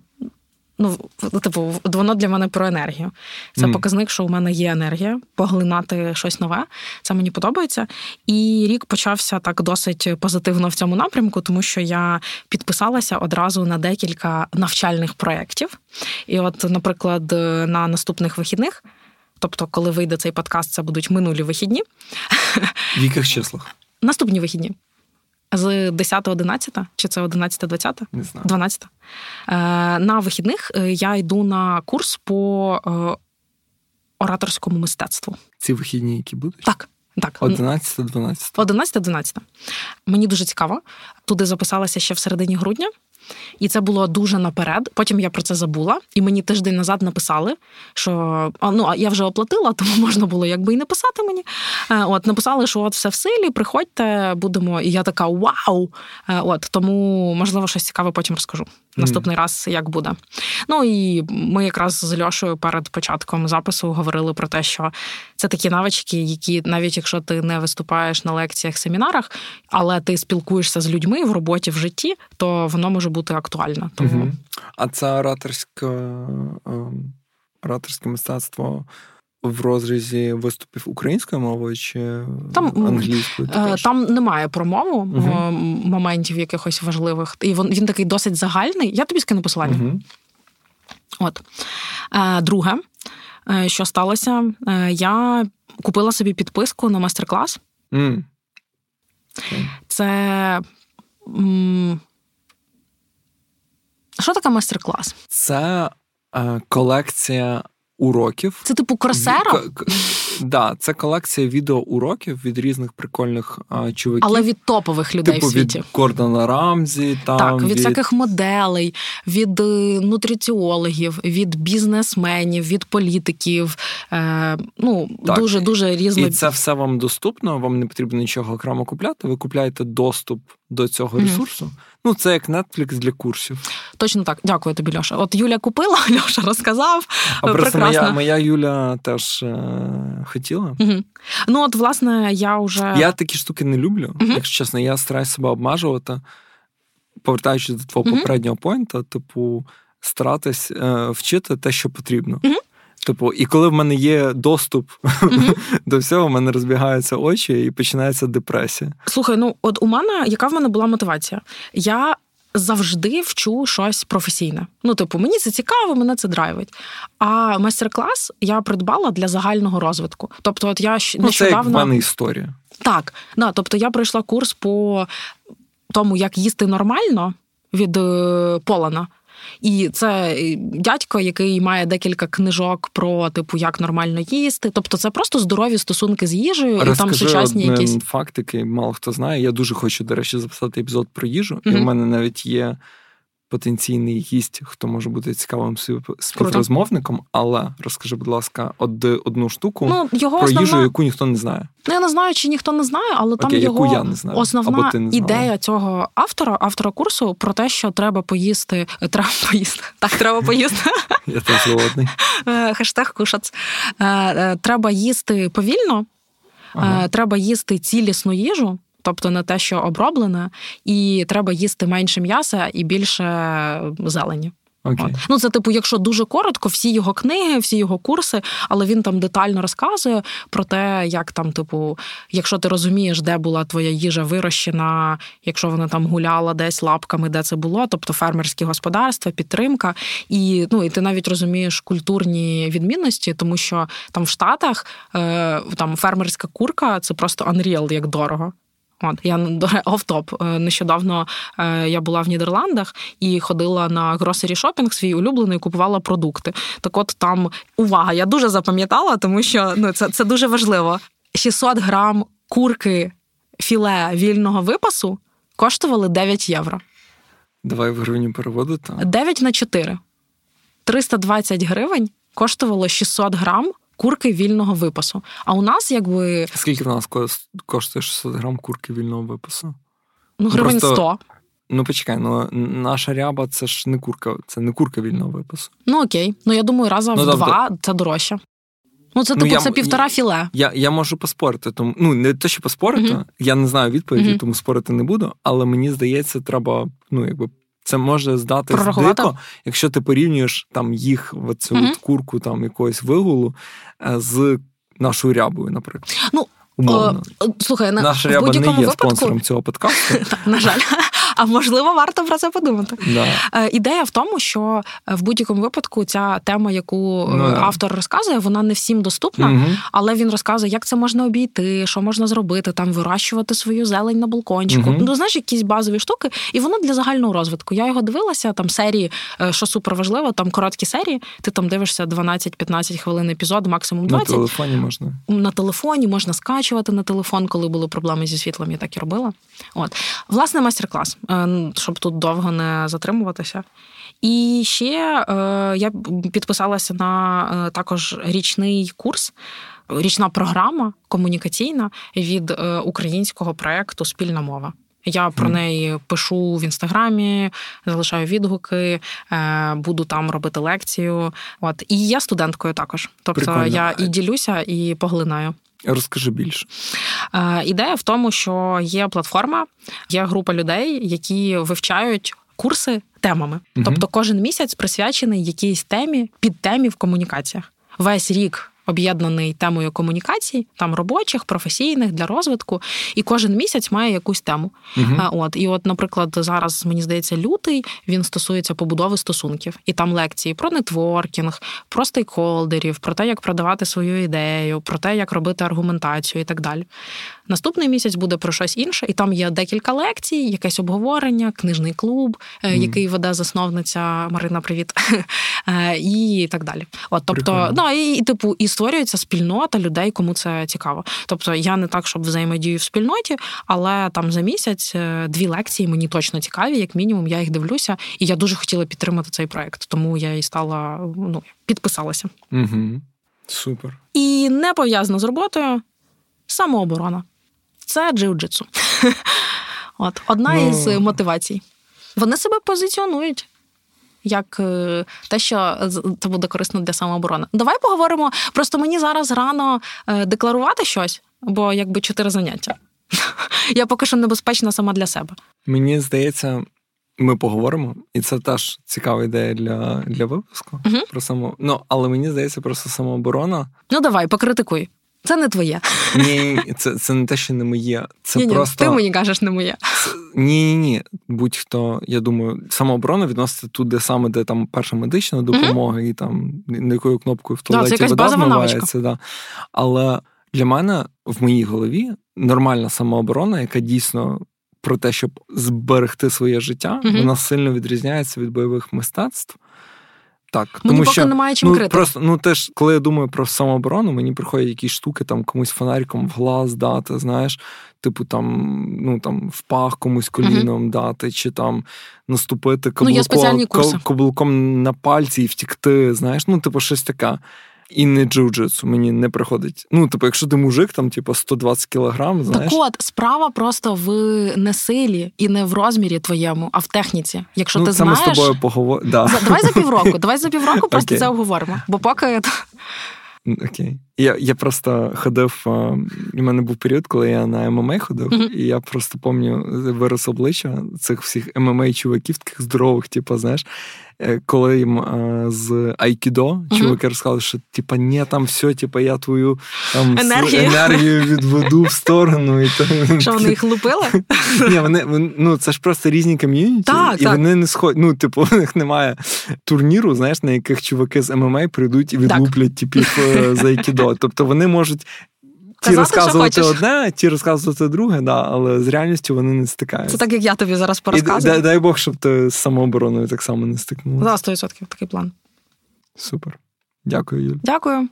ну, типу, воно для мене про енергію. Це mm. показник, що у мене є енергія поглинати щось нове. Це мені подобається. І рік почався так досить позитивно в цьому напрямку, тому що я підписалася одразу на декілька навчальних проєктів. І, от, наприклад, на наступних вихідних. Тобто, коли вийде цей подкаст, це будуть минулі вихідні. В яких числах? Наступні вихідні з 10-11, чи це 11-20? Не знаю. 12. Е, на вихідних е, я йду на курс по е, ораторському мистецтву. Ці вихідні, які будуть? Так. Так, 11-12. 11-12. Мені дуже цікаво. Туди записалася ще в середині грудня. І це було дуже наперед. Потім я про це забула, і мені тиждень назад написали, що ну я вже оплатила, тому можна було якби і не писати мені. Е, от написали, що от все в силі, приходьте, будемо. І я така вау! Е, от тому можливо щось цікаве потім розкажу. Наступний mm. раз як буде. Ну і ми якраз з Льошою перед початком запису говорили про те, що це такі навички, які навіть якщо ти не виступаєш на лекціях, семінарах, але ти спілкуєшся з людьми в роботі в житті, то воно може бути актуально. Тому... Угу. А це ораторське, ем, ораторське мистецтво. В розрізі виступів українською мовою чи там, англійською? Е, також? Там немає промову uh моментів якихось важливих. І він він такий досить загальний. Я тобі скину посилання. uh От. Е, друге, що сталося, я купила собі підписку на майстер-клас. Mm. Okay. Це що таке майстер-клас? Це е, колекція уроків. Це типу кросера? К- да, це колекція відеоуроків від різних прикольних а, чуваків. Але від топових людей типу в світі. Від Гордона Рамзі. Там, так, від, від всяких моделей, від е, нутриціологів, від бізнесменів, від політиків. Е, Ну, так. дуже дуже різно. І це все вам доступно, вам не потрібно нічого окремо купляти. Ви купляєте доступ до цього ресурсу. Ну, це як Netflix для курсів. Точно так. Дякую тобі, Льоша. От Юля купила, Льоша розказав. А просто моя моя Юля теж е, хотіла. Угу. Ну, от, власне, я вже. Я такі штуки не люблю, угу. якщо чесно, я стараюся себе обмежувати, повертаючись до твого угу. попереднього поінта, типу, старатись е, вчити те, що потрібно. Типу, і коли в мене є доступ mm-hmm. до всього, в мене розбігаються очі і починається депресія. Слухай, ну от у мене яка в мене була мотивація? Я завжди вчу щось професійне. Ну, типу, мені це цікаво, мене це драйвить. А майстер-клас я придбала для загального розвитку. Тобто, от я нещодавно... Ну, це як в мене історія. Так, да, тобто я пройшла курс по тому, як їсти нормально від е, Полана. І це е, дядько, який має декілька книжок про типу, як нормально їсти. Тобто, це просто здорові стосунки з їжею, Розкажи і там сучасні один якісь факт, який мало хто знає. Я дуже хочу, до речі, записати епізод про їжу, mm-hmm. і в мене навіть є. Потенційний гість, хто може бути цікавим співрозмовником, але розкажи, будь ласка, од, одну штуку ну, його про основна... їжу, яку ніхто не знає. Ну, я не знаю, чи ніхто не знає, але Окей, там його я не знаю. основна Або ти не ідея цього автора, автора курсу про те, що треба поїсти. Е, треба поїсти. Так, треба поїсти. Я теж голодний. Е, хештег кушац. Е, треба їсти повільно, ага. треба їсти цілісну їжу тобто не те, що оброблене, і треба їсти менше м'яса і більше зелені. Okay. От. Ну, це типу, якщо дуже коротко, всі його книги, всі його курси, але він там детально розказує про те, як там, типу, якщо ти розумієш, де була твоя їжа вирощена, якщо вона там гуляла десь лапками, де це було, тобто фермерські господарства, підтримка, і ну і ти навіть розумієш культурні відмінності, тому що там в Штатах е, там фермерська курка це просто unreal, як дорого. От я офтоп. Е, нещодавно е, я була в Нідерландах і ходила на гросері шопінг свій улюблений, купувала продукти. Так, от там увага, я дуже запам'ятала, тому що ну це це дуже важливо. 600 грам курки філе вільного випасу коштували 9 євро. Давай в гривні переводити. 9 на 4. 320 гривень коштувало 600 грам курки вільного випасу. А у нас якби. Скільки в нас коштує 600 грам курки вільного випасу? Ну, гривень Просто... 100. Ну, почекай, ну наша ряба це ж не курка, це не курка вільного випасу. Ну окей. Ну я думаю, разом ну, в два це дорожче. Ну, це ну, типу, я, це півтора філе. Я я можу поспорити, тому ну не те, що поспорити, uh я не знаю відповіді, uh тому спорити не буду. Але мені здається, треба ну якби це може здатись дико, якщо ти порівнюєш там їх в цю mm-hmm. курку там якогось вигулу е, з нашою рябою, наприклад. Ну, Умовно. О, слухай, Наша ряба не є випадку... спонсором цього подкасту. На жаль. А можливо, варто про це подумати. Да. Е, ідея в тому, що е, в будь-якому випадку ця тема, яку е, ну, автор розказує, вона не всім доступна, угу. але він розказує, як це можна обійти, що можна зробити, там вирощувати свою зелень на балкончику. Угу. Ну, знаєш, якісь базові штуки, і воно для загального розвитку. Я його дивилася, там серії, що супер важливо, там короткі серії. Ти там дивишся 12-15 хвилин епізод, максимум 20. На телефоні можна. На телефоні можна скачувати на телефон, коли були проблеми зі світлом, я так і робила. От, власне, майстер-клас. Е, щоб тут довго не затримуватися. І ще е, я підписалася на е, також річний курс. Річна програма комунікаційна від українського проєкту Спільна мова. Я про неї пишу в інстаграмі, залишаю відгуки, буду там робити лекцію. От і я студенткою також. Тобто Прикольно. я і ділюся, і поглинаю. Розкажи більше. Ідея в тому, що є платформа, є група людей, які вивчають курси темами. Угу. Тобто, кожен місяць присвячений якійсь темі під темі в комунікаціях. Весь рік об'єднаний темою комунікацій, там робочих, професійних для розвитку, і кожен місяць має якусь тему. Угу. От і, от, наприклад, зараз мені здається, лютий він стосується побудови стосунків, і там лекції про нетворкінг, про стейкхолдерів, про те, як продавати свою ідею, про те, як робити аргументацію і так далі. Наступний місяць буде про щось інше, і там є декілька лекцій, якесь обговорення, книжний клуб, mm. який веде засновниця Марина. Привіт, е, і так далі. От, тобто, ну і типу, і створюється спільнота людей, кому це цікаво. Тобто, я не так, щоб взаємодію в спільноті, але там за місяць е, дві лекції мені точно цікаві, як мінімум, я їх дивлюся, і я дуже хотіла підтримати цей проект, тому я і стала ну підписалася. Угу. Супер. І не пов'язано з роботою самооборона це джиу-джитсу. От одна ну... із мотивацій. Вони себе позиціонують. Як е, те, що це буде корисно для самооборони. Давай поговоримо. Просто мені зараз рано е, декларувати щось, бо якби чотири заняття. Я поки що небезпечна сама для себе. Мені здається, ми поговоримо, і це теж цікава ідея для для випуску. Угу. Про само... Ну, але мені здається, просто самооборона. Ну давай, покритикуй. Це не твоє. Ні, це це не те, що не моє. Це ні, просто... Ти мені кажеш, не моє. Ні, ні, ні. Будь-хто, я думаю, самооборона відноситься туди саме, де там перша медична допомога, mm-hmm. і там якою кнопкою в туалеті да, вода змивається. Да. Але для мене в моїй голові нормальна самооборона, яка дійсно про те, щоб зберегти своє життя, mm-hmm. вона сильно відрізняється від бойових мистецтв. Так, Мені тому що немає чим ну, крити. Просто ну теж, коли я думаю про самооборону, мені приходять якісь штуки, там комусь фонариком в глаз дати, знаєш, типу там, ну там в пах комусь коліном дати, чи там наступити Ну, каблуком, курси. каблуком на пальці і втікти, знаєш, ну, типу, щось таке. І не джиу-джитсу мені не приходить. Ну, типу, якщо ти мужик, там, типу, 120 кілограм, знаєш. Так от, справа просто в не силі і не в розмірі твоєму, а в техніці. Якщо ну, ти це ми саме з тобою поговоримо. Да. За- Давай за півроку, давай за півроку просто okay. це обговоримо. Бо поки Окей. Я, я просто ходив. У мене був період, коли я на ММА ходив, Мгм. і я просто пам'ятаю вираз обличчя цих всіх ММА чуваків, таких здорових, типу, знаєш, е, коли їм а, з Айкідо чуваки розказали, що типа, ні, там все, типа, я твою там Енергію. енергію відведу в сторону. І то, що вони їх лупили, Ні, вони, вони- ну це ж просто різні ком'юніті, Так, і так. вони не сходять. Ну, типу, у них немає турніру, знаєш, на яких чуваки з ММА прийдуть і відлуплять типів е, за айкідо. Тобто вони можуть. Ті Казати, розказувати що одне, ті розказувати друге, да, але з реальністю вони не стикаються. це так як я тобі зараз І порозказую. дай, дай Бог, щоб ти з самообороною так само не стикнулася. За 100% такий план. Супер. Дякую, Юль. Дякую.